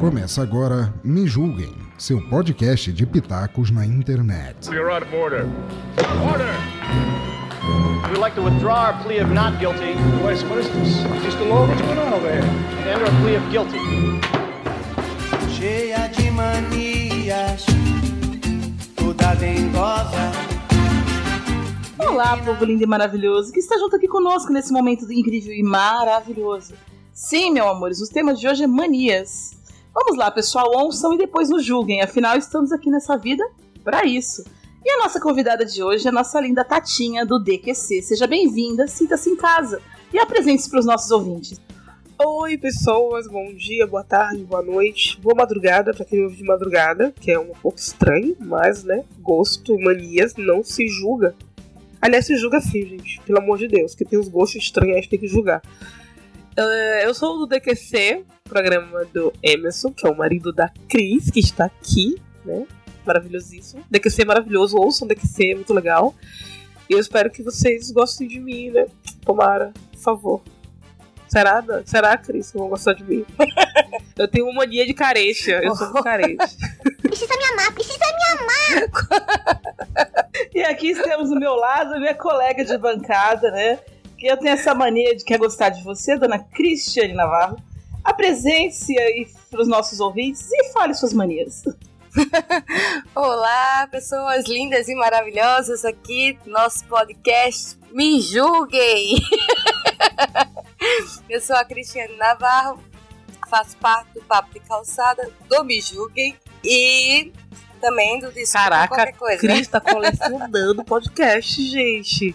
Começa agora Me Julguem, seu podcast de pitacos na internet. You're out of order. Order! We'd like to withdraw our plea of not guilty is this? Just a law? What's going on over here? and enter a plea of guilty. cheia de manias, toda dengosa. Olá, povo lindo e maravilhoso, que está junto aqui conosco nesse momento incrível e maravilhoso. Sim, meus amores, os temas de hoje é manias. Vamos lá, pessoal, ouçam e depois nos julguem, afinal estamos aqui nessa vida para isso. E a nossa convidada de hoje é a nossa linda Tatinha do DQC. Seja bem-vinda, sinta-se em casa e apresente-se para os nossos ouvintes. Oi, pessoas, bom dia, boa tarde, boa noite, boa madrugada pra quem ouve de madrugada, que é um pouco estranho, mas, né, gosto, manias, não se julga. Aliás, se julga sim, gente, pelo amor de Deus, que tem uns gostos estranhos, a gente tem que julgar. Eh, Eu sou do DQC, programa do Emerson, que é o marido da Cris, que está aqui, né, maravilhosíssimo. DQC é maravilhoso, ouçam DQC, é muito legal. E eu espero que vocês gostem de mim, né, tomara, por favor. Será, Dan? Será, Cris, que vão gostar de mim? eu tenho uma mania de carência. Eu sou muito carente. E aqui estamos do meu lado, a minha colega de bancada, né? Que eu tenho essa mania de quer gostar de você, dona Cristiane Navarro. Apresente-se aí para os nossos ouvintes e fale suas manias. Olá, pessoas lindas e maravilhosas aqui do nosso podcast Me Julguem. Eu sou a Cristiane Navarro, faço parte do Papo de Calçada do Me Julguem e também do Desculpa Caraca, Qualquer Coisa. Cris tá colecionando podcast, gente.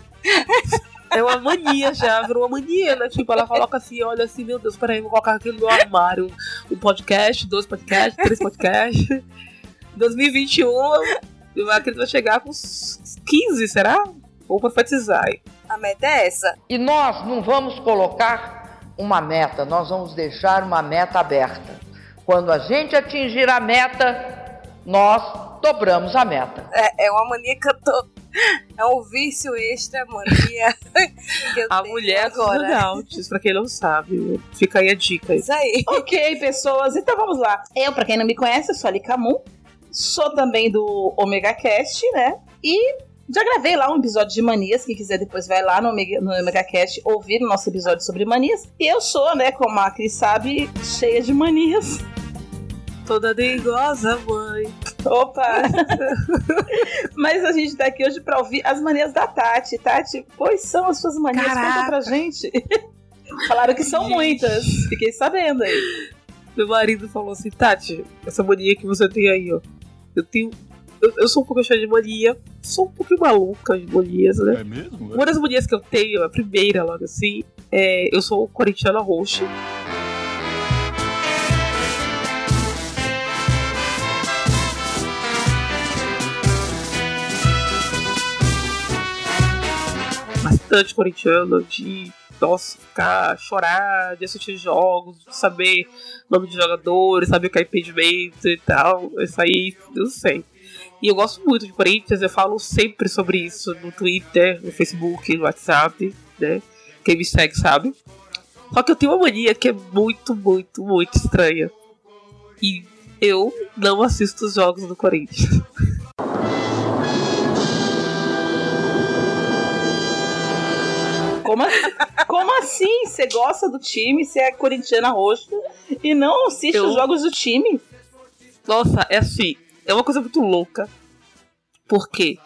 É uma mania já, virou uma mania, né? Tipo, ela coloca assim, olha assim, meu Deus, peraí, vou colocar aqui no meu armário um podcast, dois podcasts, três podcasts. 2021, a Cris vai chegar com uns 15, será? Vou profetizar. A meta é essa. E nós não vamos colocar uma meta, nós vamos deixar uma meta aberta. Quando a gente atingir a meta, nós dobramos a meta. É, é uma mania que eu tô. É um vício extra, mania. que eu A tenho mulher agora. Nautis, pra quem não sabe, fica aí a dica. Aí. Isso aí. Ok, pessoas, então vamos lá. Eu, pra quem não me conhece, eu sou a Lika Moon, sou também do Omega Cast, né? E já gravei lá um episódio de manias, quem quiser depois vai lá no Omega, no Omega Cast ouvir o nosso episódio sobre manias. E eu sou, né, como a Cris sabe, cheia de manias. Toda dengosa, mãe. Opa! Mas a gente tá aqui hoje pra ouvir as manias da Tati. Tati, quais são as suas manias? Conta Caraca. pra gente. Falaram que são Gente. muitas. Fiquei sabendo aí. Meu marido falou assim, Tati, essa mania que você tem aí, ó. Eu tenho. Eu, eu sou um pouco cheia de mania, sou um pouquinho maluca de manias, né? É mesmo? Uma das manias que eu tenho, a primeira logo assim, é eu sou corintiana roxa. Bastante corintiana, de nossa, ficar, chorar, de assistir jogos, de saber nome de jogadores, saber o que é impedimento e tal. Isso aí, eu sei. E eu gosto muito de Corinthians, eu falo sempre sobre isso no Twitter, no Facebook, no WhatsApp, né? Quem me segue sabe. Só que eu tenho uma mania que é muito, muito, muito estranha. E eu não assisto os jogos do Corinthians. Como, como assim? Você gosta do time, você é corintiana roxa e não assiste Eu- os jogos do time? Nossa, é assim, é uma coisa muito louca. Porque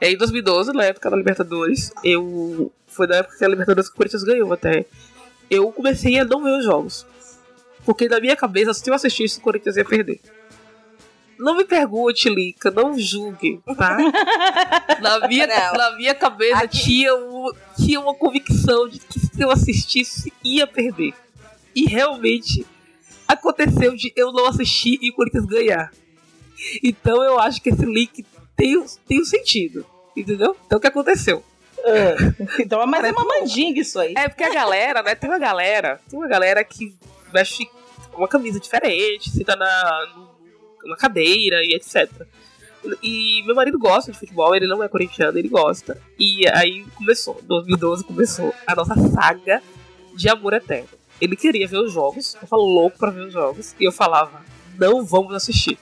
é, em 2012, na época da Libertadores, eu. Foi na época que a Libertadores que o Corinthians ganhou até. Eu comecei a não ver os jogos. Porque na minha cabeça, se eu assistisse, o Corinthians ia perder. Não me pergunte, Lica, não julgue, tá? Na minha, Não. na minha cabeça Aqui- tinha, um- tinha uma convicção de que se eu assistisse, ia perder. E realmente aconteceu de eu não assistir e o Corinthians ganhar. Então eu acho que esse link tem, um- tem um sentido. Entendeu? Então o que aconteceu? Então, mas é uma mandinga isso aí. É porque a galera, né? Tem uma galera, tem uma galera que veste uma camisa diferente, senta na, no- na cadeira e etc. E meu marido gosta de futebol, ele não é corintiano, ele gosta. E aí começou, 2012 começou a nossa saga de amor eterno. Ele queria ver os jogos, eu falo louco pra ver os jogos, e eu falava, não vamos assistir.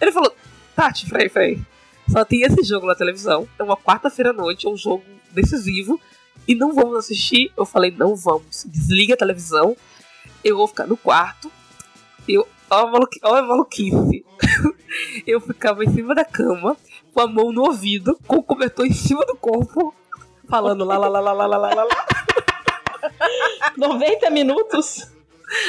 Ele falou, Tati, Frei, Frei, só tem esse jogo na televisão, é uma quarta-feira à noite, é um jogo decisivo, e não vamos assistir. Eu falei, não vamos, desliga a televisão, eu vou ficar no quarto, eu, ó a, maluqui, ó a maluquice. eu ficava em cima da cama, com a mão no ouvido, com o cobertor em cima do corpo, falando lá, lá, lá, lá, lá, lá, lá, lá. 90 minutos?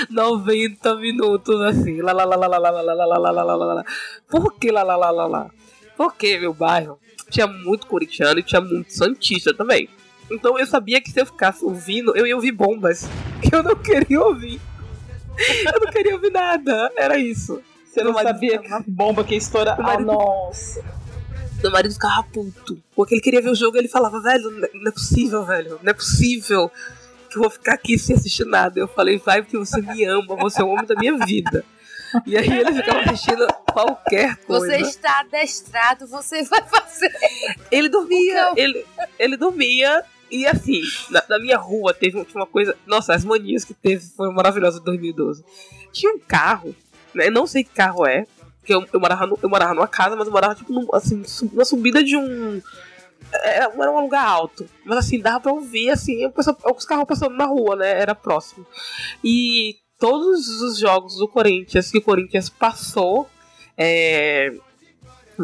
90 minutos assim. Lá, lá, lá, lá, lá, lá, lá, lá, lá, lá, lá, lá. Por que lá, lá, lá, lá, lá? Porque meu bairro tinha muito corintiano e tinha muito santista também. Então eu sabia que se eu ficasse ouvindo, eu ia ouvir bombas que eu não queria ouvir. Eu não queria ouvir nada, era isso. Você não sabia que bomba que? Meu Ah, nossa. Meu marido ficava puto. Porque ele queria ver o jogo e ele falava, velho, não é possível, velho. Não é possível que eu vou ficar aqui sem assistir nada. Eu falei, vai porque você me ama, você é o homem da minha vida. E aí ele ficava assistindo qualquer coisa. Você está adestrado, você vai fazer. Ele dormia, ele, ele dormia. E assim, na, na minha rua teve uma coisa. Nossa, as manias que teve foram maravilhosas em 2012. Tinha um carro, né? Não sei que carro é. Porque eu, eu, morava, no- eu morava numa casa, mas eu morava tipo num, assim, na subida de um. Era, um lugar alto. Mas assim, dava pra ouvir assim, os carros passando na rua, né? Era próximo. E todos os jogos do Corinthians que o Corinthians passou. É,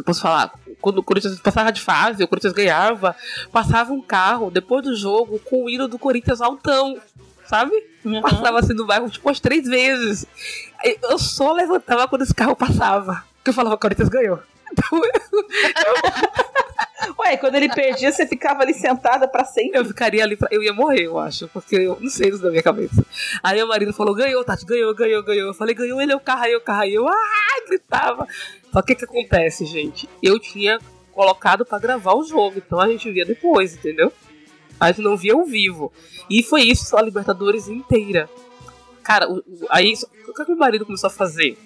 posso falar, quando o Corinthians passava de fase, o Corinthians ganhava, passava um carro depois do jogo com o hino do Corinthians altão, sabe? Uhum. Passava assim no bairro tipo umas três vezes. Eu só levantava quando esse carro passava, porque eu falava, o Corinthians ganhou. Então Ué, quando ele perdia, você ficava ali sentada pra sempre. eu ficaria ali, pra... eu ia morrer, eu acho, porque eu não sei isso da minha cabeça. Aí meu marido falou, ganhou, Tati, ganhou, ganhou, ganhou. Eu falei, ganhou, ele é o carro, aí o carro, aí eu, ah, gritava. Só que o que acontece, gente? Eu tinha colocado pra gravar o jogo, então a gente via depois, entendeu? A gente não via ao vivo. E foi isso a Libertadores inteira. Cara, o- o- aí o que meu marido começou a fazer?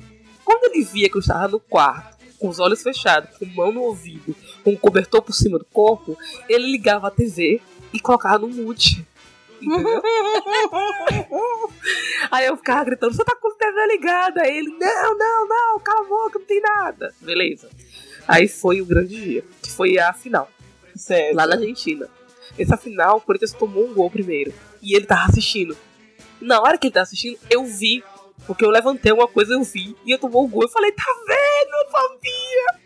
Quando ele via que eu estava no quarto, com os olhos fechados, com mão no ouvido, com um cobertor por cima do corpo, ele ligava a TV e colocava no mute. Aí eu ficava gritando, você tá com a TV ligada? Aí ele, não, não, não, cala a boca, não tem nada. Beleza. Aí foi o grande dia, que foi a final, Sério. lá na Argentina. Essa final, o Corinthians tomou um gol primeiro. E ele tava assistindo. Na hora que ele tava assistindo, eu vi. Porque eu levantei alguma coisa, eu vi. E eu tomou o gol. Eu falei, tá vendo? Sabia!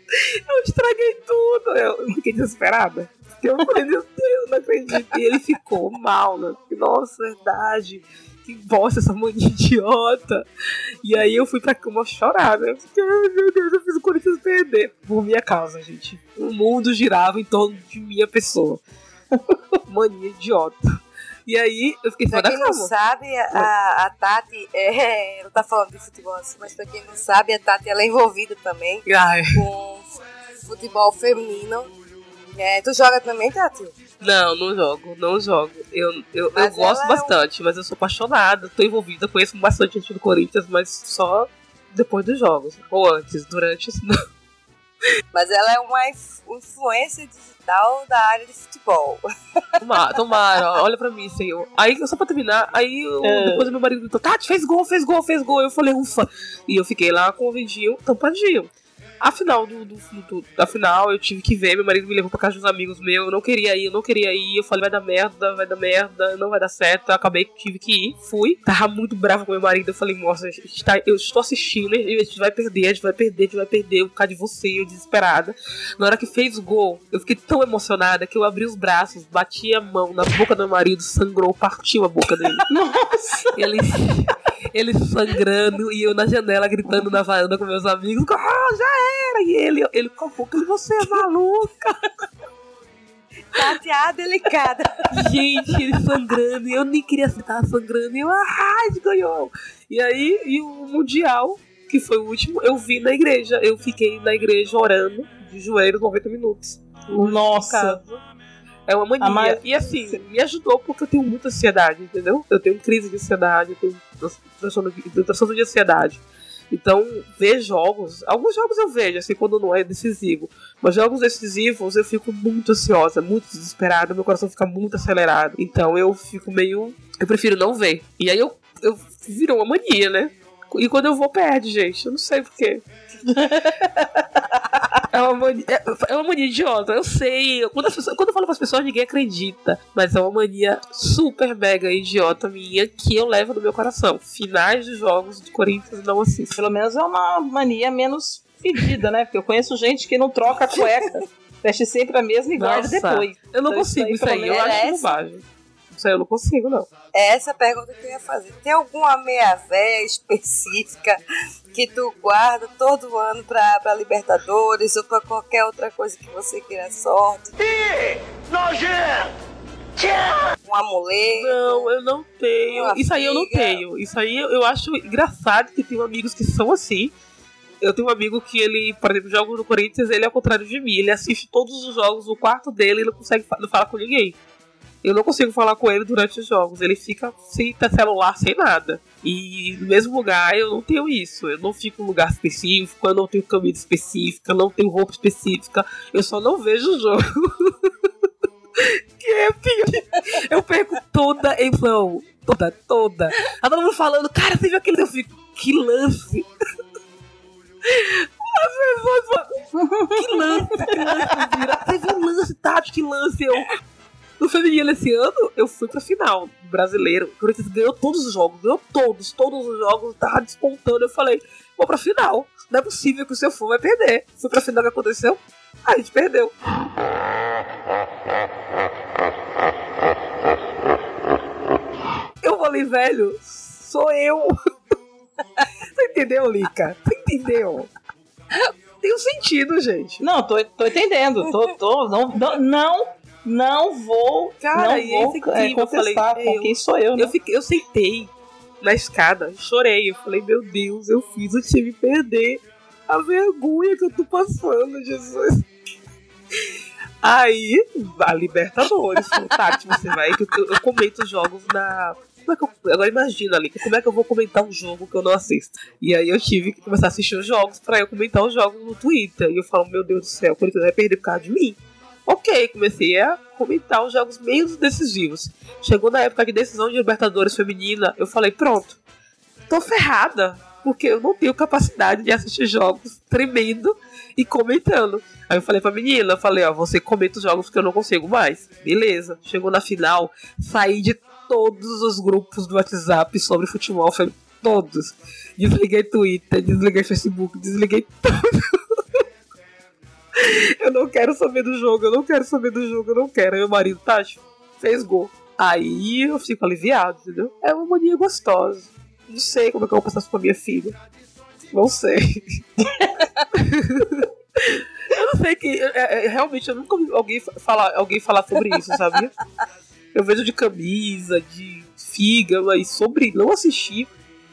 Eu estraguei tudo. Eu fiquei desesperada. Eu falei, meu Deus, não acredito. E ele ficou mal, né? Nossa, verdade. Que bosta essa mania idiota. E aí eu fui pra cama chorar, né? Porque, ai, meu Deus, eu fiz o Corinthians perder. Por minha causa, gente. O mundo girava em torno de minha pessoa. Mania idiota. E aí eu fiquei Pra quem não sabe, a, a Tati, é, ela tá falando de futebol assim, mas pra quem não sabe, a Tati ela é envolvida também Ai, com futebol feminino. É, tu joga também, Tati? não, não jogo, não jogo. Eu, eu, eu Mas gosto ela é um- bastante, mas eu sou apaixonada, tô envolvida, conheço bastante gente do Corinthians, mas só depois dos jogos. Ou antes, durante. não. Mas ela é uma inf- influência da área de futebol. Tomara, tomara, olha pra mim, senhor. Aí, só pra terminar, aí eu- É. depois o meu marido gritou, Tati, fez gol, fez gol, fez gol. Eu falei, ufa. E eu fiquei lá com o ouvidinho tampadinho. A final do, do, do- da final eu tive que ver, meu marido me levou pra casa uns amigos meus, eu não queria ir, eu não queria ir, eu falei, vai dar merda, vai dar merda, não vai dar certo, eu acabei que tive que ir, fui, tava muito bravo com meu marido, eu falei, nossa, a gente tá- eu estou assistindo, a gente vai perder, a gente vai perder, a gente vai perder, eu vou ficar de você, eu desesperada. Na hora que fez o gol, eu fiquei tão emocionada que eu abri os braços, bati a mão na boca do meu marido, sangrou, partiu a boca dele. Nossa. Ele, ele sangrando e eu na janela gritando na varanda com meus amigos. Ah, já era! E ele, ele com a boca, ele, você é maluca. Tati, a delicada. Gente, ele sangrando. Eu nem queria estar sangrando. E eu, ah, ganhou. E aí, e o Mundial, que foi o último, eu vi na igreja. Eu fiquei na igreja orando, de joelhos, 90 minutos. Nossa. É uma mania. Mais- E assim, me ajudou porque eu tenho muita ansiedade, entendeu? Eu tenho crise de ansiedade, eu tenho transtorno de, transtorno de ansiedade. Então, ver jogos, alguns jogos eu vejo, assim, quando não é decisivo. Mas jogos decisivos eu fico muito ansiosa, muito desesperada, meu coração fica muito acelerado. Então eu fico meio. Eu prefiro não ver. E aí eu, eu virou uma mania, né? E quando eu vou, perde, gente. Eu não sei porquê. É uma, mania, é uma mania idiota, eu sei. Quando, as pessoas, quando eu falo para as pessoas, ninguém acredita. Mas é uma mania super mega idiota minha que eu levo no meu coração. Finais de jogos do Corinthians não assisto. Pelo menos é uma mania menos fedida, né? Porque eu conheço gente que não troca a cueca. Veste sempre a mesma e guarda depois. Eu não Então, consigo isso pelo aí, eu acho bobagem. Isso aí eu não consigo, não. É essa a pergunta que eu ia fazer. Tem alguma meia-véia específica que tu guarda todo ano pra, pra Libertadores ou pra qualquer outra coisa que você queira sorte? Um amuleto? Não, eu não tenho. Isso aí eu não tenho. Isso aí eu acho engraçado que tenho amigos que são assim. Eu tenho um amigo que ele, por exemplo, joga no Corinthians, ele é ao contrário de mim. Ele assiste todos os jogos no quarto dele e não consegue não falar com ninguém. Eu não consigo falar com ele durante os jogos. Ele fica sem celular, sem nada. E no mesmo lugar eu não tenho isso. Eu não fico em um lugar específico, eu não tenho camisa específica, eu não tenho roupa específica. Eu só não vejo o jogo. que é pior. Eu perco toda a emoção. Toda, toda. Tá todo mundo falando, cara, você viu aquele. Eu fico, que lance. As pessoas falam, que lance, que lance, vira. Lance, Tati, que lance. Eu, no feminino esse ano, eu fui pra final brasileiro. O Corinthians ganhou todos os jogos, ganhou todos, todos os jogos, tava despontando. Eu falei, vou pra final. Não é possível que o seu for vai perder. Fui pra final, o que aconteceu? A gente perdeu. Eu falei, velho, sou eu. Você entendeu, Lica? Você entendeu? Tem um sentido, gente. Não, tô, tô entendendo. Tô, tô, não, não, não, não vou, Cara, não e vou é, eu contestar falei, com quem sou eu, né? Eu, fiquei, eu sentei na escada, chorei. Eu falei, meu Deus, eu fiz o time perder. A vergonha que eu tô passando, Jesus. Aí, a Libertadores. Falei, Tati, você vai. que Eu, eu comento os jogos na. Como é que eu- agora imagina ali, como é que eu vou comentar um jogo que eu não assisto? E aí eu tive que começar a assistir os jogos pra eu comentar os jogos no Twitter. E eu falo, meu Deus do céu, o Corinthians vai perder por causa de mim. Ok, comecei a comentar os jogos menos decisivos. Chegou na época de decisão de Libertadores feminina, eu falei, pronto, tô ferrada, porque eu não tenho capacidade de assistir jogos tremendo e comentando. Aí eu falei pra menina, eu falei, ó, você comenta os jogos que eu não consigo mais. Beleza. Chegou na final, saí de todos os grupos do WhatsApp sobre futebol, falei, todos. Desliguei Twitter, desliguei Facebook, desliguei eu não quero saber do jogo, eu não quero saber do jogo, eu não quero. Aí meu marido, Tati, fez gol. Aí eu fico aliviado, entendeu? É uma mania gostosa. Não sei como é que eu vou passar isso pra minha filha. Não sei. eu não sei que. é, é, realmente, eu nunca ouvi alguém falar, alguém falar sobre isso, sabia? Eu vejo de camisa, de figa, mas sobre não assistir,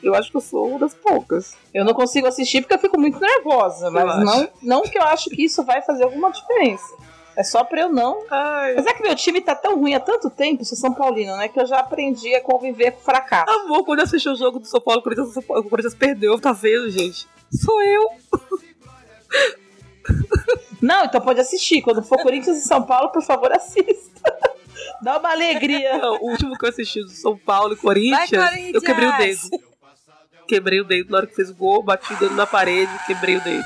eu acho que eu sou uma das poucas. Eu não consigo assistir porque eu fico muito nervosa, mas não, não que eu acho que isso vai fazer alguma diferença. É só pra eu não. Ai. Mas é que meu time tá tão ruim há tanto tempo, sou São Paulino, né? Que eu já aprendi a conviver com fracasso. Amor, quando eu assisti o jogo do São Paulo, o Corinthians, o Corinthians perdeu, tá vendo, gente? Sou eu. Não, então pode assistir. Quando for Corinthians e São Paulo, por favor, assista. Dá uma alegria. Não, o último que eu assisti do São Paulo e Corinthians, Corinthians! eu quebrei o dedo. Quebrei o dedo na hora que fez o gol, bati o dedo na parede, quebrei o dedo.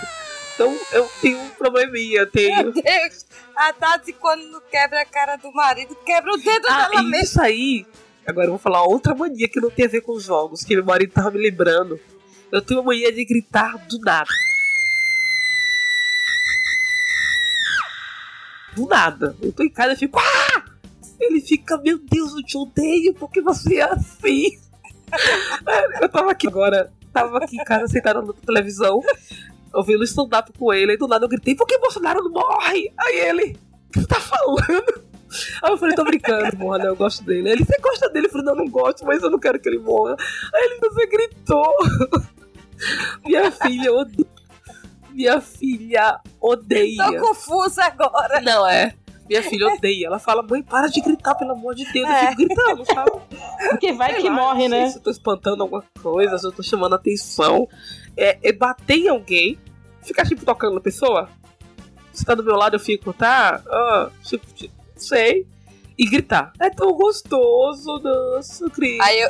Então eu tenho um probleminha, eu tenho. Meu Deus! A Tati, quando quebra a cara do marido, quebra o dedo Ah, dela mesmo. isso aí. Agora eu vou falar outra mania que não tem a ver com os jogos, que meu marido tava me lembrando. Eu tenho uma mania de gritar do nada. Do nada. Eu tô em casa e fico. Ah! Ele fica, meu Deus, eu te odeio, porque você é assim. Eu tava aqui agora, tava aqui em casa sentada na televisão, ouvindo stand-up com ele, aí do nada eu gritei, por que Bolsonaro não morre? Aí ele, o que você tá falando? Aí eu falei, tô brincando, morra, né? Eu gosto dele. Aí ele, você gosta dele? Eu falei, não, não gosto, mas eu não quero que ele morra. Aí ele, você gritou. Minha filha odeia. Minha filha odeia. Tô confusa agora. Não é. Minha filha odeia. Ela fala, mãe, para de gritar, pelo amor de Deus. Eu fico gritando, sabe? Porque vai Sei que lá, morre, né? Se eu tô espantando alguma coisa, se eu tô chamando atenção. É, é bater em alguém, ficar tipo tocando na pessoa. Você tá do meu lado, eu fico, tá? Ah, tipo, tipo, sei. E gritar. É tão gostoso, nossa, Cris. Aí eu,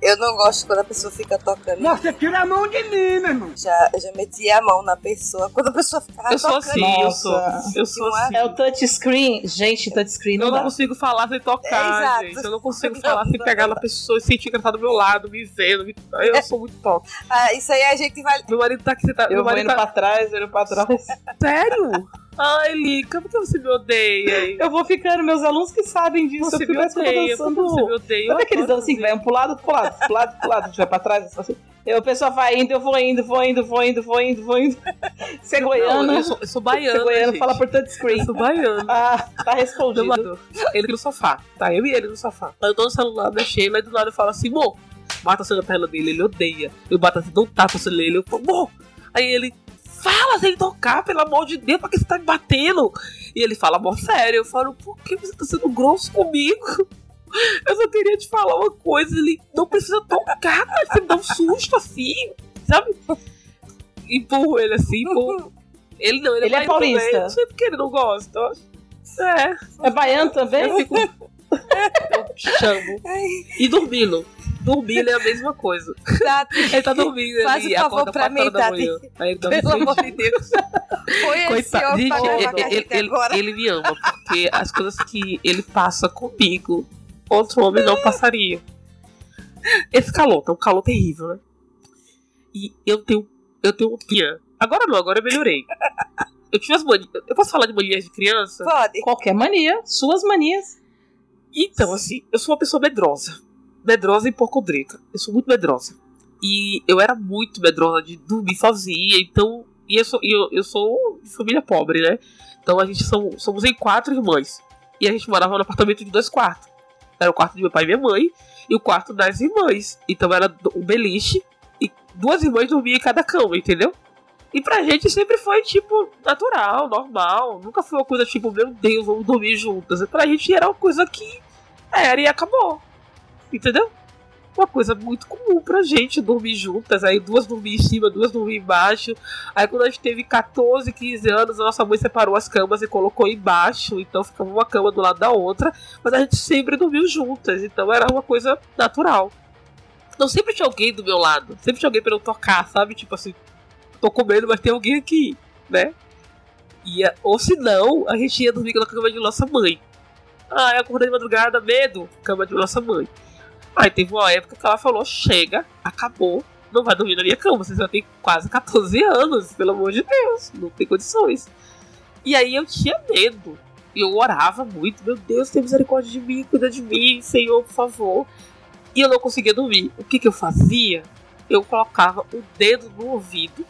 eu não gosto quando a pessoa fica tocando. Você tira a mão de mim, meu irmão. Já, eu já meti a mão na pessoa quando a pessoa ficava Eu sou tocando. assim, eu sou. Nossa. Eu sou assim. É o touchscreen. Gente, touchscreen Eu não não consigo falar sem tocar, É, exato. gente. Eu não consigo Não, falar sem não, pegar não. na pessoa e sentir que ela tá do meu lado, me vendo. Me... Eu sou muito toque. Ah, isso aí a gente vai. Meu marido tá aqui, você tá. Eu meu vou marido indo tá... pra trás, indo pra trás. Sério? Ai, Lica, por que você me odeia? Eu vou ficando, meus alunos que sabem disso. Você eu me assim, odeia, dançando. você me odeia? Sabe aqueles danças assim que vai um pro lado, pro lado, pro lado, pro lado, a gente vai pra trás, assim. Eu, o pessoal vai indo, eu vou indo, vou indo, vou indo, vou indo, vou indo. Você é goiano, eu sou, eu sou você baiano. é goiano, gente. fala por touchscreen. Eu sou baiano. Ah, tá respondido. Meu Ele no sofá. Tá, eu e ele no sofá. Eu tô no celular mexendo, aí do nada eu falo assim, mo, bata assim na perna dele, ele odeia. Eu bato assim, não tapa assim nele, eu falo, mo. Aí ele, fala sem tocar, pelo amor de Deus, pra que você tá me batendo? E ele fala, amor, sério. Eu falo, por que você tá sendo grosso comigo? Eu só queria te falar uma coisa, ele não precisa tocar, mas você me dá um susto assim, sabe? Empurro ele assim, empurro. Ele não, ele, Ele é também, paulista. Não sei porque ele não gosta. eu acho. É, É baiano também? eu fico. Eu chamo. E dormindo. Dormindo é a mesma coisa. Tati, Ele tá dormindo Faz ali, um favor pra 4 mim, Tati. manhã. Aí ele pelo amor de Deus. Foi esse Coitado. homem gravar com a ele, ele, agora. ele me ama, porque as coisas que ele passa comigo, outro homem não passaria. Esse calor, tá um calor terrível, né? E eu tenho. Eu tenho um dia. Agora não, agora eu melhorei. Eu tive as manias. Eu posso falar de manias de criança? Pode. Qualquer mania, suas manias. Então, assim, eu sou uma pessoa medrosa. Medrosa e hipocondríaca. Eu sou muito medrosa. E eu era muito medrosa de dormir sozinha, então. E eu sou, eu, eu sou de família pobre, né? Então a gente são, somos em quatro irmãs. E a gente morava num apartamento de dois quartos. Era o quarto de meu pai e minha mãe, e o quarto das irmãs. Então era um beliche, e duas irmãs dormiam em cada cama, entendeu? E pra gente sempre foi, tipo, natural, normal. Nunca foi uma coisa tipo, meu Deus, vamos dormir juntas. Pra gente era uma coisa que era e acabou. Entendeu? Uma coisa muito comum pra gente dormir juntas. Aí duas dormiam em cima, duas dormiam embaixo. Aí quando a gente teve 14, 15 anos, a nossa mãe separou as camas e colocou embaixo. Então ficava uma cama do lado da outra. Mas a gente sempre dormiu juntas. Então era uma coisa natural. Então sempre tinha alguém do meu lado. Sempre tinha alguém pra eu tocar, sabe? Tipo assim, tô comendo, mas tem alguém aqui, né? Ia, ou se não, a gente ia dormir na cama de nossa mãe. Ah, eu acordei de madrugada, medo, cama de nossa mãe. Aí teve uma época que ela falou: chega, acabou, não vai dormir na minha cama, você já tem quase 14 anos, pelo amor de Deus, não tem condições. E aí eu tinha medo. Eu orava muito, meu Deus, tem misericórdia de mim, cuida de mim, Senhor, por favor. E eu não conseguia dormir. O que, que eu fazia? Eu colocava o dedo no ouvido,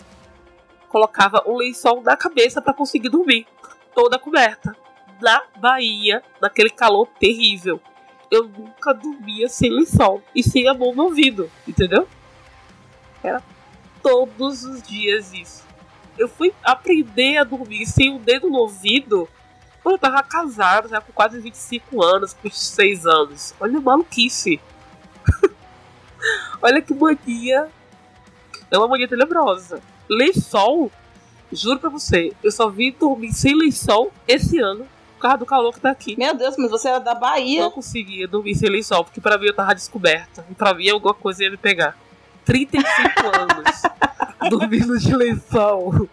colocava um lençol na cabeça para conseguir dormir, toda coberta. Na Bahia, naquele calor terrível. Eu nunca dormia sem lençol e sem a mão no ouvido, entendeu? Era todos os dias isso. Eu fui aprender a dormir sem o dedo no ouvido quando eu tava casado, já com quase 25 anos, com 6 anos. Olha a maluquice. Olha que mania. É uma mania tenebrosa. Lençol, juro pra você, eu só vim dormir sem lençol esse ano por causa do calor que tá aqui. Meu Deus, mas você era da Bahia. Não conseguia dormir sem lençol, porque pra mim eu tava descoberta. E pra mim alguma coisa ia me pegar. 35 anos dormindo de lençol.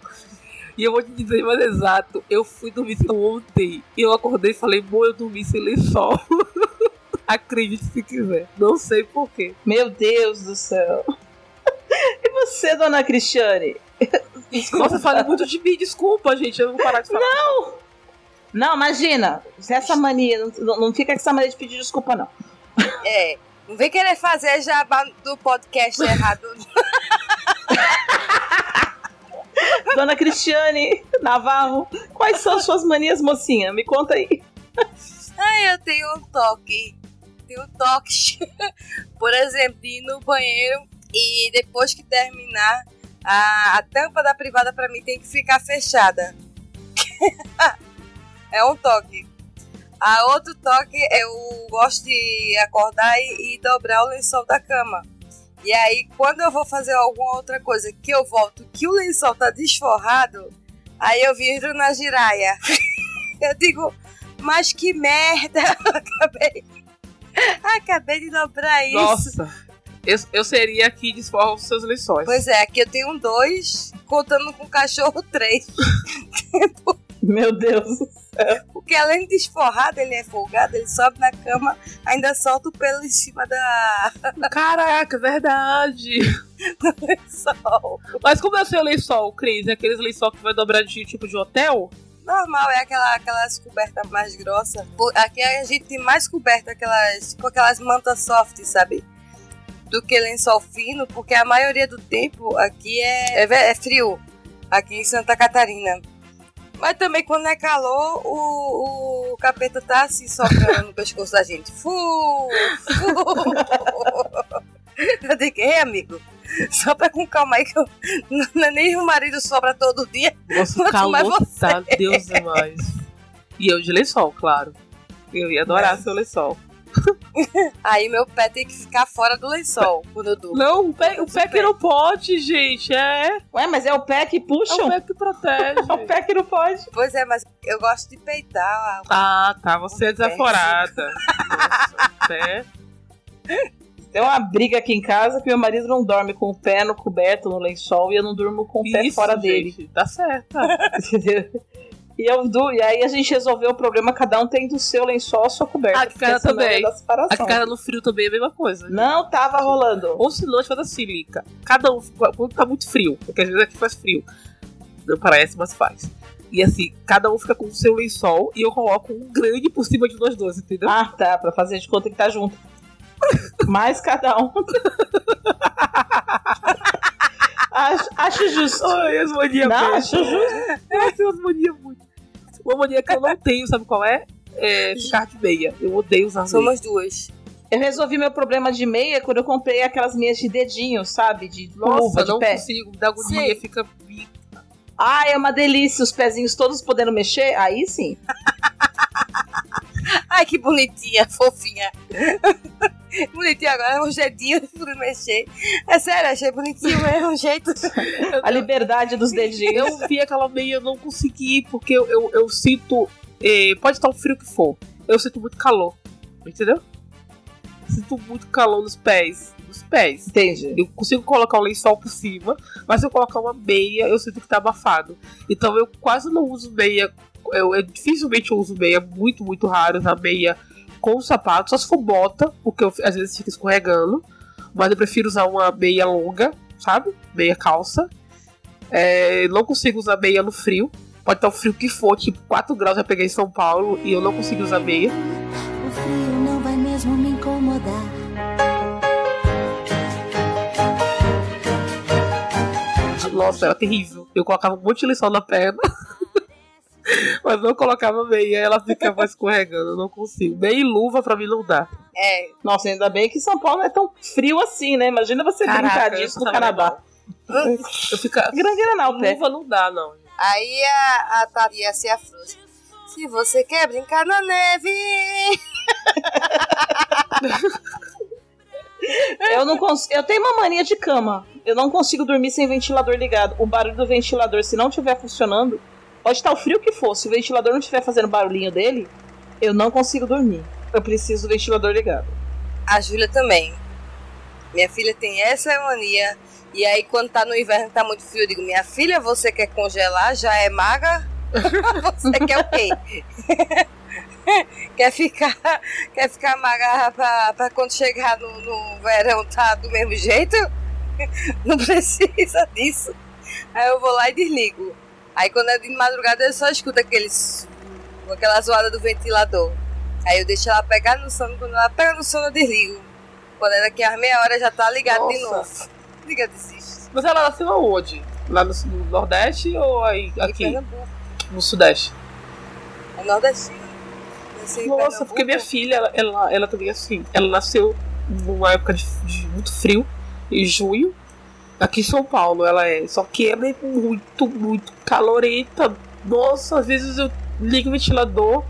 E eu vou te dizer mais exato, eu fui dormir ontem e eu acordei e falei, bom, eu dormi sem lençol. Acredite se quiser. Não sei porquê. Meu Deus do céu. E você, dona Cristiane? Nossa, eu falei muito de mim, desculpa, gente. Eu vou parar de falar. Não, imagina. Se essa mania, não, não fica com essa mania de pedir desculpa, não. É. Não vem querer fazer jabá do podcast errado. Dona Cristiane Navarro, quais são suas manias, mocinha? Me conta aí. Ai, eu tenho um toque. Tenho um toque. Por exemplo, ir no banheiro e depois que terminar, a, a tampa da privada pra mim tem que ficar fechada. é um toque. A outro toque, eu gosto de acordar e, e dobrar o lençol da cama. E aí, quando eu vou fazer alguma outra coisa que eu volto, que o lençol tá desforrado, aí eu viro na giraia. eu digo, mas que merda! acabei, acabei de dobrar isso. Nossa. Eu, eu seria aqui desforra os seus lençóis. Pois é, aqui eu tenho dois, contando com o cachorro três. Meu Deus. Porque além de desforrado, ele é folgado, ele sobe na cama, ainda solta o pelo em cima da Caraca, verdade. lençol. Mas como é o seu lençol, Cris? É aqueles lençol que vai dobrar de tipo de hotel? Normal, é aquela, aquelas cobertas mais grossas. Aqui a gente tem mais coberta, aquelas, tipo aquelas mantas soft, sabe? Do que lençol fino, porque a maioria do tempo aqui é, é, é frio, aqui em Santa Catarina. Mas também quando é calor, o, o capeta tá assim socando no pescoço da gente. Fu, fu. Eu digo, ei, amigo, sopra com calma aí que eu, não é nem o marido sobra todo dia. Nossa, Quanto calor tá, Deus é mais. E eu de lençol, claro. Eu ia adorar seu lençol. Aí meu pé tem que ficar fora do lençol quando eu durmo. Não, o pé, o pé que não pode, gente. É, Ué, mas é o pé que é puxa? o pé que protege. É o pé que não pode. Pois é, mas eu gosto de peitar. Ah, tá. Você é desaforada. Nossa, pé. Tem uma briga aqui em casa que meu marido não dorme com o pé no coberto, no lençol, e eu não durmo com o pé Isso, fora dele. gente, Tá certo. E, eu, e aí a gente resolveu o problema, cada um tem do seu lençol a sua coberta. Que cara também. A cara no frio também é a mesma coisa. Não tava rolando. Ou se não, a gente faz assim, Lica. Cada um, quando tá muito frio, porque às vezes aqui faz frio. Não parece, mas faz. E assim, cada um fica com o seu lençol e eu coloco um grande por cima de nós dois, entendeu? Ah, tá, pra fazer de conta que tá junto. Mais cada um. acho, acho justo. Ai, as Não, acho justo. Umas manias muito. Uma mania que eu não tenho, sabe qual é? É ficar de meia. Eu odeio usar meia. Somos duas. Eu resolvi meu problema de meia quando eu comprei aquelas meias de dedinho, sabe? De luva, Nossa, de não pé. consigo, me dá agonia, Sim. fica. Ah, é uma delícia, os pezinhos todos podendo mexer. Aí sim. Ai, que bonitinha, fofinha. bonitinha agora, uns dedinhos por mexer. É sério, achei bonitinho mesmo, um jeito. A liberdade dos dedinhos. Eu vi aquela meia, eu não consegui, porque eu, eu, eu sinto. eh, pode estar o frio que for. Eu sinto muito calor. Entendeu? Sinto muito calor nos pés. Nos pés. Entendi. Eu consigo colocar um lençol por cima, mas se eu colocar uma meia, eu sinto que tá abafado. Então eu quase não uso meia. Eu, eu dificilmente uso meia, muito, muito raro usar meia com sapato, só se for bota, porque eu, às vezes fica escorregando. Mas eu prefiro usar uma meia longa, sabe? Meia calça. É, não consigo usar meia no frio. Pode estar o frio que for, tipo 4 graus, já peguei em São Paulo e eu não consigo usar meia. O frio não vai mesmo me incomodar. Nossa, era terrível. Eu colocava um monte de lençol na perna. Mas não colocava meia, ela ficava escorregando. Eu não consigo. E luva pra mim não dá. É, Nossa, ainda bem que São Paulo não é tão frio assim, né? Imagina você Caraca, brincar eu disso no Canadá. Eu fica. Grangueira não, pé. Luva não dá, não. aí a, a Tati ia ser a Frozen. Se você quer brincar na neve. Eu não consigo. Eu tenho uma mania de cama. Eu não consigo dormir sem ventilador ligado. O barulho do ventilador, se não estiver funcionando, pode estar o frio que for. Se o ventilador não estiver fazendo barulhinho dele, eu não consigo dormir. Eu preciso do ventilador ligado. A Júlia também. Minha filha tem essa mania. E aí, quando tá no inverno, tá muito frio, eu digo: Minha filha, você quer congelar? Já é maga? você quer o quê? quer ficar, quer ficar maga pra, pra quando chegar no, no verão tá do mesmo jeito? Não precisa disso. Aí eu vou lá e desligo. Aí quando é de madrugada eu só escuto aqueles, aquela zoada do ventilador. Aí eu deixo ela pegar no sono, quando ela pega no sono eu desligo. Quando é daqui a meia hora já tá ligado de Nossa. novo. Liga, desiste. Mas ela nasceu aonde? Lá no, no Nordeste ou aí, aqui no Sudeste? É em Nossa, porque minha filha, ela, ela, ela também assim. Ela nasceu numa época de, de muito frio, em junho. Aqui em São Paulo ela é. Só que ela é muito, muito calorenta. Nossa, às vezes eu ligo o ventilador,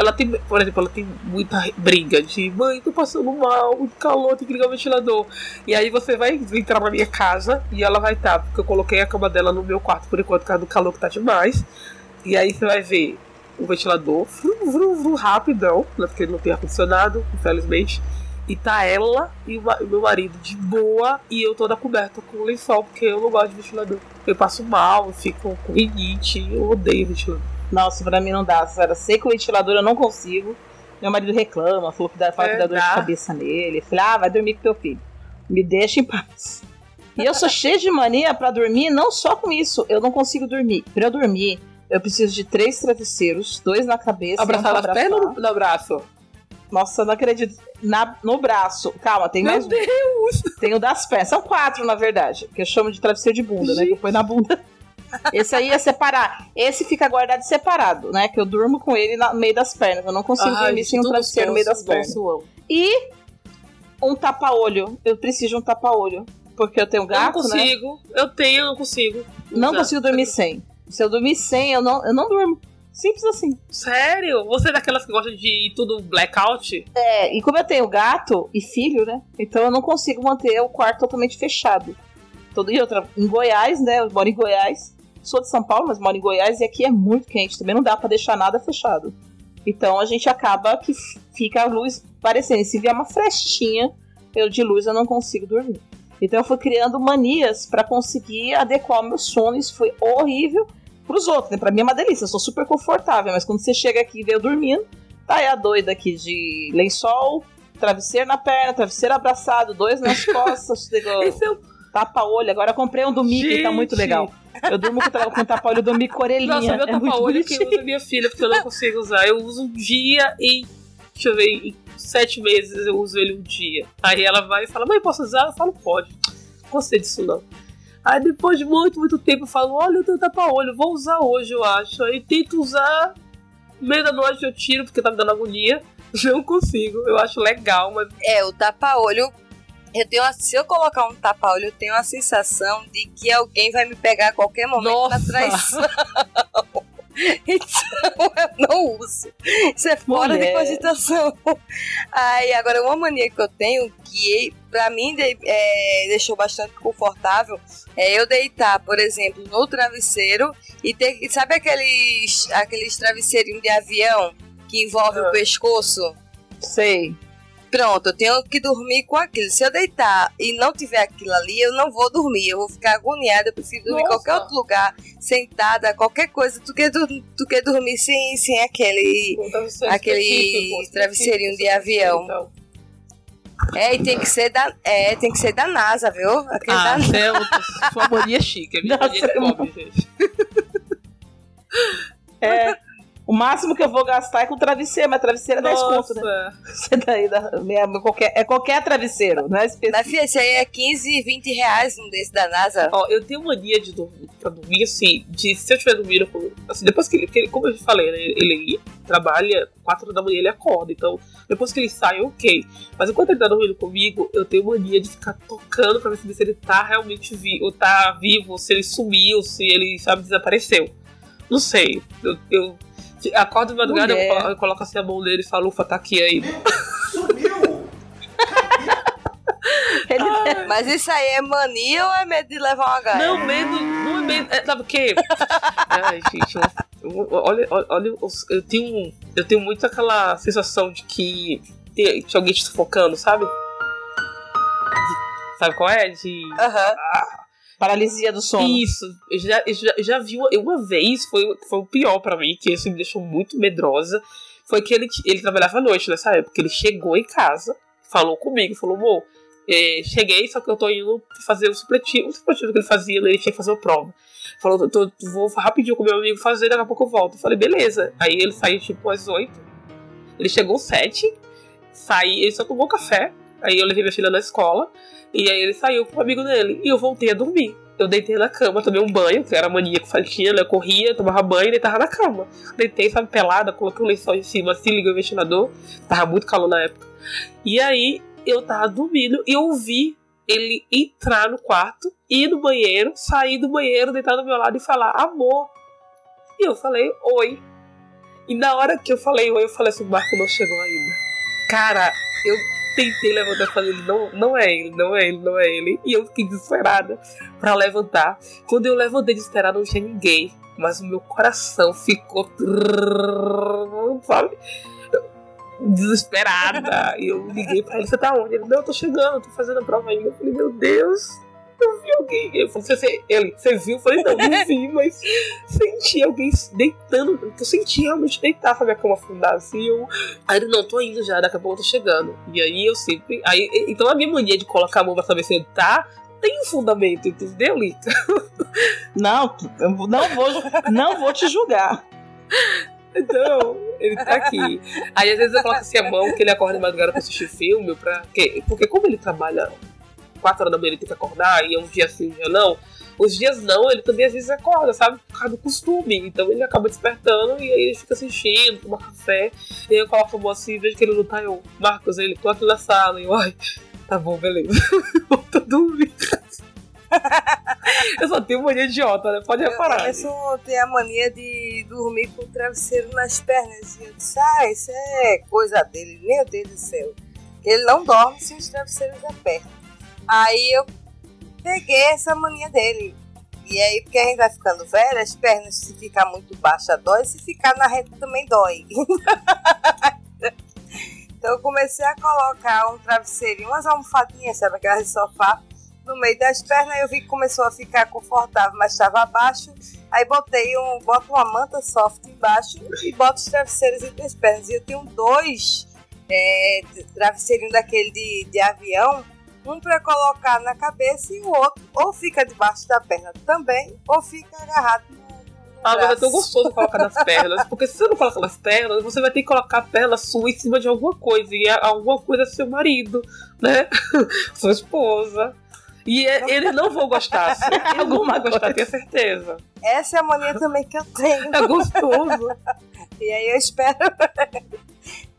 ela tem, por exemplo, ela tem muita briga de mãe, tô passando mal, muito calor, tem que ligar o ventilador. E aí você vai entrar na minha casa e ela vai estar, tá, porque eu coloquei a cama dela no meu quarto por enquanto, por causa do calor que tá demais. E aí você vai ver o ventilador, vrum, vrum, vrum, rapidão, né, porque ele não tem ar-condicionado, infelizmente. E tá ela e o meu marido de boa e eu toda coberta com lençol, porque eu não gosto de ventilador. Eu passo mal, eu fico com rinite, eu odeio ventilador. Nossa, pra mim não dá. Era seco o ventilador, eu não consigo. Meu marido reclama, falou que dá, fala é, que dá dor de cabeça nele. Eu falei, ah, vai dormir com teu filho. Me deixa em paz. E eu sou cheia de mania para dormir, não só com isso. Eu não consigo dormir. Pra eu dormir, eu preciso de três travesseiros, dois na cabeça. Abraçar um nas pernas ou no braço? Nossa, eu não acredito. Na, no braço. Calma, tem Meu mais Meu Deus! Tem o das pernas. São quatro, na verdade. Que eu chamo de travesseiro de bunda, Gente. né? Que eu põe na bunda. Esse aí é separar. Esse fica guardado separado, né? Que eu durmo com ele no meio das pernas. Eu não consigo Ai, dormir sem um travesseiro no meio das pernas. E um tapa-olho. Eu preciso de um tapa-olho. Porque eu tenho gato, Eu não né? consigo. Né? Eu tenho, eu não consigo. Não consigo dormir sem. Se eu dormir sem, eu não, eu não durmo. Simples assim. Sério? Você é daquelas que gosta de ir tudo blackout? É, e como eu tenho gato e filho, né? Então eu não consigo manter o quarto totalmente fechado. Todo e outra, em Goiás, né? Eu moro em Goiás. Sou de São Paulo, mas moro em Goiás e aqui é muito quente. Também não dá para deixar nada fechado. Então a gente acaba que fica a luz parecendo. Se vier uma frestinha de luz, eu não consigo dormir. Então eu fui criando manias para conseguir adequar o meu sono. Isso foi horrível pros outros, né? Pra mim é uma delícia, eu sou super confortável. Mas quando você chega aqui e eu dormindo, tá aí a doida aqui de lençol, travesseiro na perna, travesseiro abraçado, dois nas costas. Esse é tapa-olho. Agora eu comprei um do Mickey, Gente. tá muito legal. Eu durmo com, com tapa-olho do Mickey orelhinha. Nossa, meu é tapa-olho que usa minha filha, porque eu não consigo usar. Eu uso um dia e. Deixa eu ver, em sete meses eu uso ele um dia. Aí ela vai e fala, mãe, posso usar? Eu falo, pode. Não gostei disso não. Aí depois de muito, muito tempo eu falo, olha, eu tenho tapa-olho, vou usar hoje, eu acho. Aí tento usar, meio da noite eu tiro, porque tá me dando agonia. Não consigo, eu acho legal, mas. É, o tapa-olho eu tenho a, se eu colocar um tapa-olho, eu tenho a sensação de que alguém vai me pegar a qualquer momento Nossa. na traição. então eu não uso. Isso é fora Mulher. de cogitação. Aí, agora, uma mania que eu tenho, que pra mim é, deixou bastante confortável, é eu deitar, por exemplo, no travesseiro e ter. Sabe aqueles, aqueles travesseirinhos de avião que envolve o ah. pescoço? Sei. Pronto, eu tenho que dormir com aquilo. Se eu deitar e não tiver aquilo ali, eu não vou dormir. Eu vou ficar agoniada. Eu prefiro dormir em qualquer outro lugar, sentada, qualquer coisa, do que, do, do que dormir sem, sem aquele, aquele travesseirinho de avião. Então. É, e tem que ser da, é, tem que ser da NASA, viu? Aquele ah, da... é sua mania chique, a minha mania de pobre, gente. É, o máximo que eu vou gastar é com travesseiro, mas travesseiro é 10 conto, né? Você daí, é, qualquer, é qualquer travesseiro, não é específico. Na filha, esse aí é 15, 20 reais um desse da NASA. Ó, eu tenho mania de dormir, pra dormir assim, de se eu estiver dormindo, assim, depois que ele, porque ele, como eu falei, né, ele trabalha 4 da manhã, ele acorda, então depois que ele sai, ok. Mas enquanto ele tá dormindo comigo, eu tenho mania de ficar tocando pra ver se ele tá realmente vivo, tá vivo, se ele sumiu, se ele, sabe, desapareceu. Não sei, eu, eu Acordo de madrugada, eu, eu, coloco assim a mão nele e falo, ufa, tá aqui aí. Sumiu! Mas isso aí é mania ou é medo de levar uma gaia? Não, medo. Não é medo. É, sabe o quê? Ai, gente, eu, olha, olha, eu tenho, eu tenho muito aquela sensação de que tem, tinha alguém te sufocando, sabe? Sabe qual é? De. Uhum. Ah, Paralisia do sono. Isso. Eu já, eu já, já vi uma, uma vez, foi, foi o pior para mim, que isso me deixou muito medrosa. Foi que ele, ele trabalhava à noite nessa época. Ele chegou em casa, falou comigo, falou, amor, é, cheguei, só que eu tô indo fazer o supletivo. O supletivo que ele fazia, ele tinha que fazer uma prova. Falou, tô, vou rapidinho com meu amigo fazer, daqui a pouco eu volto. Eu falei, beleza. Aí ele saiu tipo às oito. Ele chegou às sete. Saí, ele só tomou café. Aí eu levei minha filha na escola. E aí ele saiu com o amigo dele. E eu voltei a dormir. Eu deitei na cama, tomei um banho, que era mania que fazia, né? Eu corria, tomava banho e deitava na cama. Deitei, sabe, pelada, coloquei um lençol em cima, assim, liguei o ventilador. Tava muito calor na época. E aí eu tava dormindo e eu ouvi ele entrar no quarto, ir no banheiro, sair do banheiro, deitar do meu lado e falar, amor. E eu falei, oi. E na hora que eu falei oi, eu falei assim, o Marco não chegou ainda. Cara, eu tentei levantar e falei, não, não é ele, não é ele, não é ele. E eu fiquei desesperada pra levantar. Quando eu levantei desesperada, não tinha ninguém. Mas o meu coração ficou. Sabe? Desesperada. E eu liguei pra ele, você tá onde? Ele, não, eu tô chegando, tô fazendo a prova ainda. Eu falei, meu Deus, eu vi alguém. Ele falou, você, ele, você viu? Eu falei, não, não vi, mas senti alguém deitando. Eu senti realmente deitar, sabe, a cama afundar assim. Eu... Aí ele, não, tô indo já, daqui a pouco eu tô chegando. E aí eu sempre. Aí, então a minha mania de colocar a mão pra saber se ele tá tem um fundamento, entendeu, Lita? Não, eu não vou, não vou te julgar. Então, ele tá aqui. Aí às vezes eu coloco assim a mão que ele acorda de madrugada pra assistir filme, pra... Porque como ele trabalha 4 horas da manhã, ele tem que acordar, e é um dia sim, um dia não. Os dias não, ele também às vezes acorda, sabe? Por causa do costume. Então ele acaba despertando e aí ele fica assistindo, toma café. E aí eu coloco a mão assim, vejo que ele não tá, eu, Marcos, ele, tô aqui na sala, e eu, ai, tá bom, beleza. Volta a dormir. eu só tenho mania idiota, né? Pode reparar. Eu, eu tenho a mania de dormir com o travesseiro nas pernas. E eu disse, ah, isso é coisa dele, meu Deus do céu. Ele não dorme se os travesseiros apertam. Aí eu peguei essa mania dele. E aí, porque a gente vai ficando velha, as pernas, se ficar muito baixa, dói, se ficar na reta também dói. então eu comecei a colocar um travesseirinho, umas almofadinhas, sabe, aquelas de sofá, no meio das pernas. Eu vi que começou a ficar confortável, mas estava abaixo. Aí botei um, boto uma manta soft embaixo e boto os travesseiros entre as pernas. E eu tenho dois é, travesseirinhos daquele de, de avião um para colocar na cabeça e o outro ou fica debaixo da perna também, ou fica agarrado no, ah, mas é tão gostoso colocar nas pernas, porque se você não coloca nas pernas, você vai ter que colocar a perna sua em cima de alguma coisa, e alguma coisa é seu marido, né? Sua esposa. E é, eles não vão gostar. Alguma gostar, tenho certeza. Essa é a mania também que eu tenho. É gostoso. e aí eu espero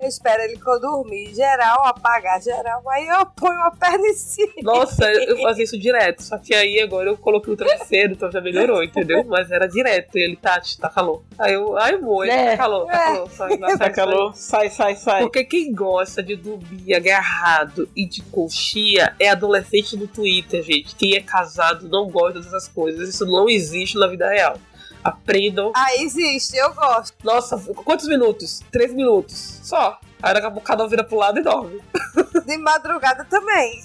eu espero ele quando dormir, geral, apagar geral, aí eu ponho a perna em cima. Nossa, eu fazia isso direto, só que aí agora eu coloquei o travesseiro, então já melhorou, entendeu? Mas era direto, e ele, Tati, tá calor. Aí eu, ai, amor, é, tá calor, tá calor, sai, sai, tá calor, sai, sai, sai. Porque quem gosta de dormir agarrado e de coxia é adolescente no Twitter, gente. Quem é casado não gosta dessas coisas, isso não existe na vida real. Aprendam. Ah, existe, eu gosto. Nossa, quantos minutos? Três minutos. Só. Aí daqui a pouco cada um vira pro lado e dorme. De madrugada também.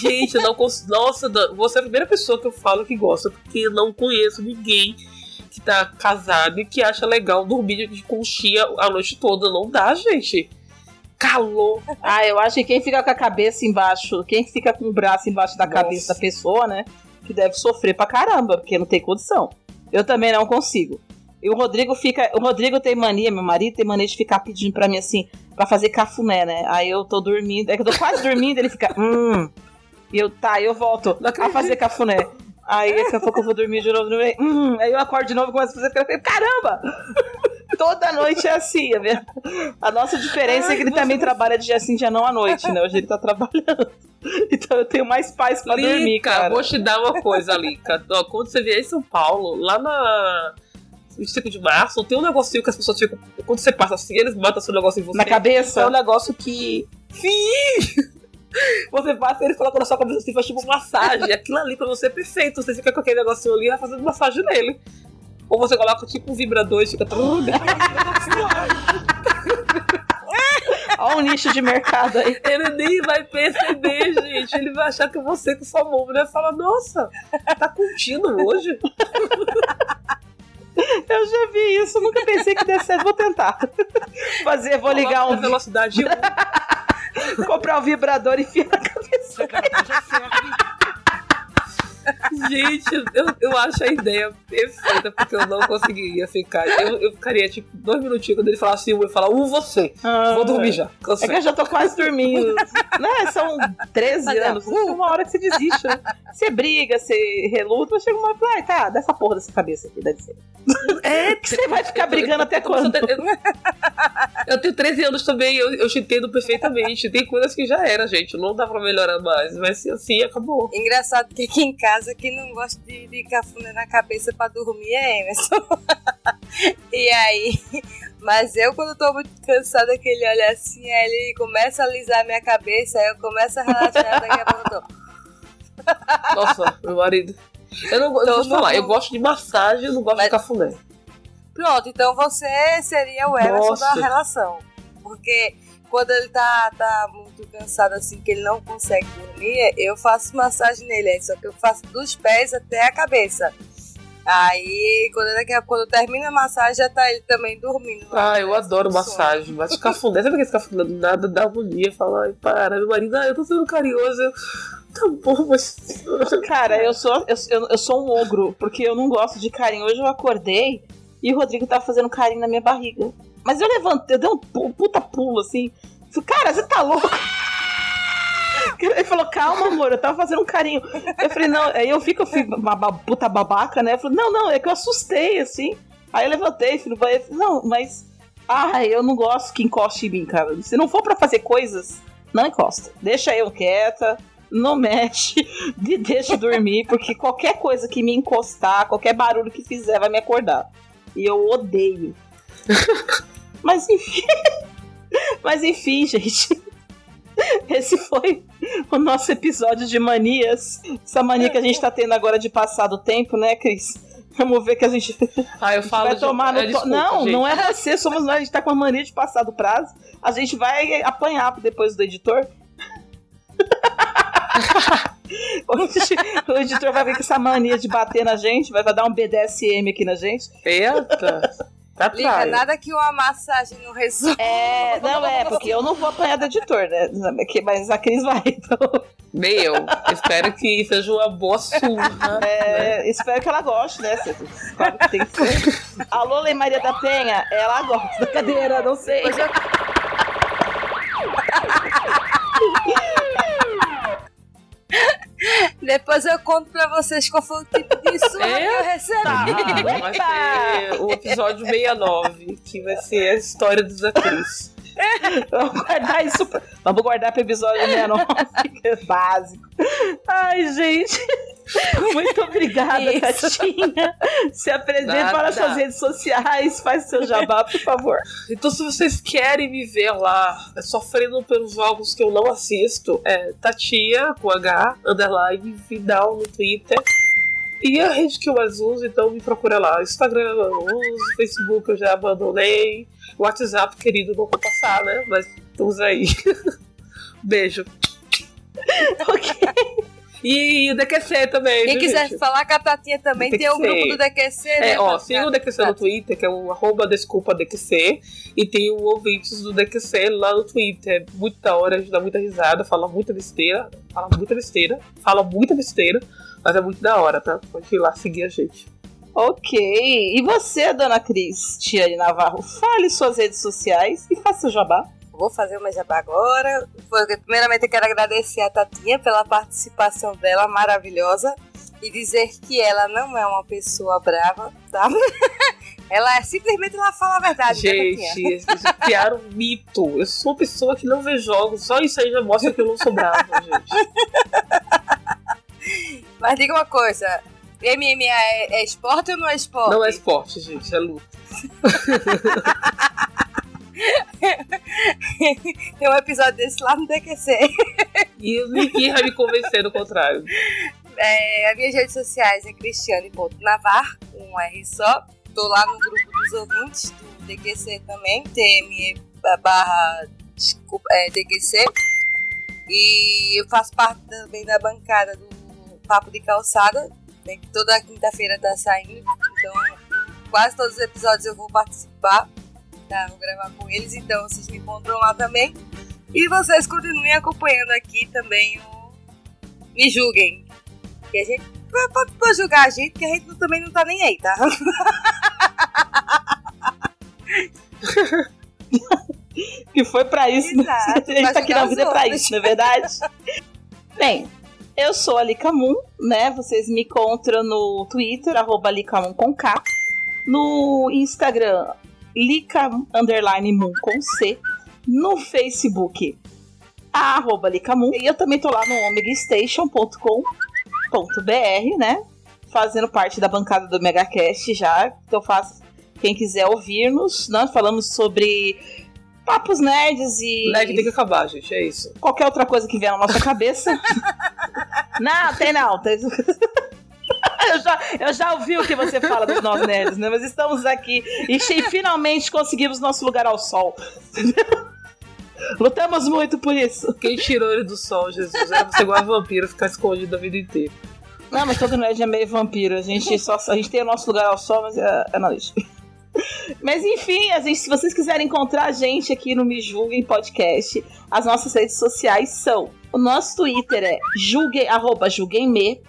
Gente, eu não consigo. Nossa, você é a primeira pessoa que eu falo que gosta, porque eu não conheço ninguém que tá casado e que acha legal dormir de conchinha a noite toda. Não dá, gente. Calor. Ah, eu acho que quem fica com a cabeça embaixo, quem fica com o braço embaixo da Nossa. cabeça da pessoa, né? Que deve sofrer pra caramba, porque não tem condição. Eu também não consigo. E o Rodrigo fica. O Rodrigo tem mania, meu marido tem mania de ficar pedindo pra mim assim, pra fazer cafuné, né? Aí eu tô dormindo. É que eu tô quase dormindo, ele fica. Hum. E eu, tá, eu volto a fazer cafuné. Aí daqui a pouco eu vou dormir de novo. Hum, aí eu acordo de novo e começo a fazer cafuné. Caramba! Toda noite é assim, é A nossa diferença Ai, é que ele também trabalha de dia sim, dia não à noite, né? Hoje ele tá trabalhando. Então eu tenho mais paz pra Lica, dormir, cara. Vou te dar uma coisa, Lica. Quando você vier em São Paulo, lá na 25 de março, tem um negocinho que as pessoas ficam. Quando você passa assim, eles matam seu negócio em você. Na cabeça? É um negócio que. Sim! Você passa e ele coloca na sua cabeça assim, faz tipo massagem. Aquilo ali pra você é perfeito. Você fica com aquele negocinho ali e vai fazendo massagem nele. Ou você coloca tipo um vibrador e fica. Olha um nicho de mercado aí. Ele nem vai perceber, gente. Ele vai achar que é você com sua mão, né? Fala, nossa, tá contínuo hoje? Eu já vi isso, nunca pensei que desse certo. Vou tentar. Fazer, vou ligar um. Velocidade 1. Comprar um vibrador e enfiar na cabeça. Gente, eu, eu acho a ideia perfeita, porque eu não conseguiria ficar. Eu, eu ficaria, tipo, dois minutinhos quando ele falasse um, eu falar, um você. Ah, Vou dormir já. É que eu já tô quase dormindo. né? São 13 anos. Uh, uma hora que você desiste, né? Você briga, você reluta, mas chega uma hora e fala, tá, dessa porra dessa cabeça aqui, deve ser. É, que você vai ficar brigando até quando? Eu tenho 13 anos também, eu, eu te entendo perfeitamente. Tem coisas que já era, gente. Não dá pra melhorar mais. Mas assim, acabou. Engraçado que aqui em casa, quem não gosta de, de cafuné na cabeça pra dormir é Emerson. e aí, Mas eu, quando tô muito cansada, que ele olha assim, aí ele começa a alisar minha cabeça, aí eu começo a relaxar, daqui a pouco eu tô. Nossa, meu marido. Eu não vou te falar, eu gosto de massagem, eu não gosto Mas- de cafuné. Pronto, então você seria o Emerson Nossa. da relação. Porque quando ele tá, tá muito cansado assim, que ele não consegue dormir, eu faço massagem nele. Só que eu faço dos pés até a cabeça. Aí, quando, daqui a, quando termina a massagem, já tá ele também dormindo. Ah, eu adoro Sono. massagem, mas cafuné, sabe aquele cafuné do nada dá agonia, fala, ai, para, meu marido, ah, eu tô sendo carinhoso, eu, tá bom, mas... Cara, eu sou, eu, eu, sou um ogro, porque eu não gosto de carinho. Hoje eu acordei e o Rodrigo tava fazendo carinho na minha barriga. Mas eu levantei, eu dei um pu- puta pulo assim. Cara, você tá louco? Ele falou, calma, amor, eu tava fazendo um carinho. Eu falei, não, aí eu que eu fui uma puta babaca, né? Eu falei, não, não, é que eu assustei, assim. Aí eu levantei, fui no não, mas. Ai, eu não gosto que encoste em mim, cara. Se não for pra fazer coisas, não encosta. Deixa eu quieta, não mexe, de- deixa dormir, porque qualquer coisa que me encostar, qualquer barulho que fizer, vai me acordar. E eu odeio. Mas enfim. Mas enfim, gente. Esse foi o nosso episódio de manias. Essa mania que a gente tá tendo agora de passar do tempo, né, Cris? Vamos ver que a gente Ah, eu falo vai de- tomar no é, desculpa, Não, gente. não é você, somos nós. A gente tá com a mania de passar do prazo. A gente vai apanhar depois do editor. O editor vai ver com essa mania de bater na gente, vai dar um BDSM aqui na gente. Eita, tá Liga, praia. nada que uma massagem não resolva. É, não é, porque eu não vou apanhar do editor, né? Que- Mas a Cris vai, então. Meu, espero que seja uma boa surra. É, espero que ela goste, né? Claro que tem que ser. Alô, Lei Maria da Penha, ela gosta da cadeira, não sei. Eu, Depois eu conto pra vocês qual foi o tipo de surra que eu recebi. Tá, vai ser o episódio 69, que vai ser a história dos atrizes. Vamos guardar isso pra... Vamos guardar pro episódio 69, que é básico. Ai, gente. Muito obrigada. Tatinha. Se apresente para as suas redes sociais, faz seu jabá, por favor. Então, se vocês querem me ver lá é, sofrendo pelos jogos que eu não assisto, é Tatia, com H, underline, Vidal no Twitter. E a rede que eu mais uso, então me procura lá. Instagram eu não uso, Facebook eu já abandonei. WhatsApp, querido, não vou passar, né? Mas usa aí. Beijo. Ok. E o DQC também. Quem viu, quiser gente? falar com a Tatinha também, Tem tem, que o grupo do DQC, né? É, ó, pra siga o DQC no Twitter, que é o arroba desculpa DQC, e tem o ouvintes do DQC lá no Twitter. É muito da hora, a gente dá muita risada, fala muita besteira, fala muita besteira, fala muita besteira, mas é muito da hora, tá? Pode ir lá seguir a gente. Ok. E você, dona Cris Tiane Navarro, fale suas redes sociais e faça seu jabá. Vou fazer uma jabá agora. Primeiramente, eu quero agradecer a Tatinha pela participação dela maravilhosa e dizer que ela não é uma pessoa brava, tá? Ela é simplesmente ela fala a verdade, né? Gente, criaram um mito. Eu sou uma pessoa que não vê jogos, só isso aí já mostra que eu não sou brava, gente. Mas diga uma coisa: MMA é, é esporte ou não é esporte? Não é esporte, gente, é luta. Tem um episódio desse lá no DQC. E ninguém vai me convencer do contrário. É, as minhas redes sociais é cristiane.navar, um R só. Tô lá no grupo dos ouvintes do DQC também, TME barra desculpa, é, DQC. E eu faço parte também da bancada do Papo de Calçada, né, que toda quinta-feira tá saindo. Então, quase todos os episódios eu vou participar, tá? Vou gravar com eles, então vocês me encontram lá também. E vocês continuem acompanhando aqui também o Me Julguem. Que a gente pode, pode julgar a gente, que a gente também não tá nem aí, tá? Que foi pra isso. né? Exato, a gente tá aqui na vida os pra isso, não é verdade? Bem, eu sou a Licamun, né? Vocês me encontram no Twitter, arroba Licamun com K. No Instagram, Lica underline Moon com C. No Facebook, arroba Licamun. E eu também tô lá no omegastation.com.br, né? Fazendo parte da bancada do Megacast já. Então eu faço Quem quiser ouvir-nos, nós falamos sobre papos nerds e. Nerd tem que acabar, gente, é isso. Qualquer outra coisa que vier na nossa cabeça. não, tem não. Tem... eu, já, eu já ouvi o que você fala dos nós nerds, né? Mas estamos aqui e finalmente conseguimos nosso lugar ao sol. Lutamos muito por isso. Quem tirou ele do sol, Jesus? Era você igual a vampiro, ficar escondido a vida inteira. Não, mas todo nerd é meio vampiro. A gente, só, a gente tem o nosso lugar ao sol, mas é, é na lixo. Mas enfim, a gente, se vocês quiserem encontrar a gente aqui no Me Julguem Podcast, as nossas redes sociais são: o nosso Twitter é julguem, arroba julguemme,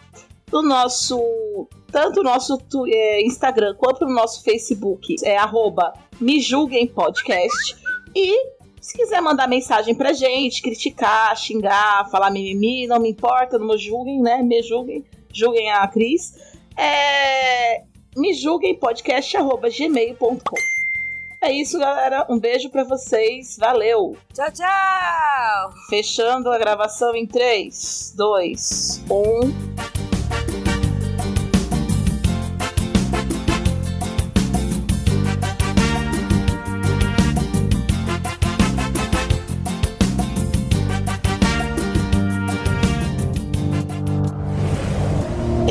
o nosso tanto o nosso é, Instagram quanto o nosso Facebook é arroba Me Julguem Podcast e se quiser mandar mensagem pra gente, criticar, xingar, falar mimimi, não me importa, não me julguem, né? Me julguem, julguem a Cris. É, me julguem. É isso, galera. Um beijo para vocês. Valeu. Tchau, tchau. Fechando a gravação em 3, 2, 1.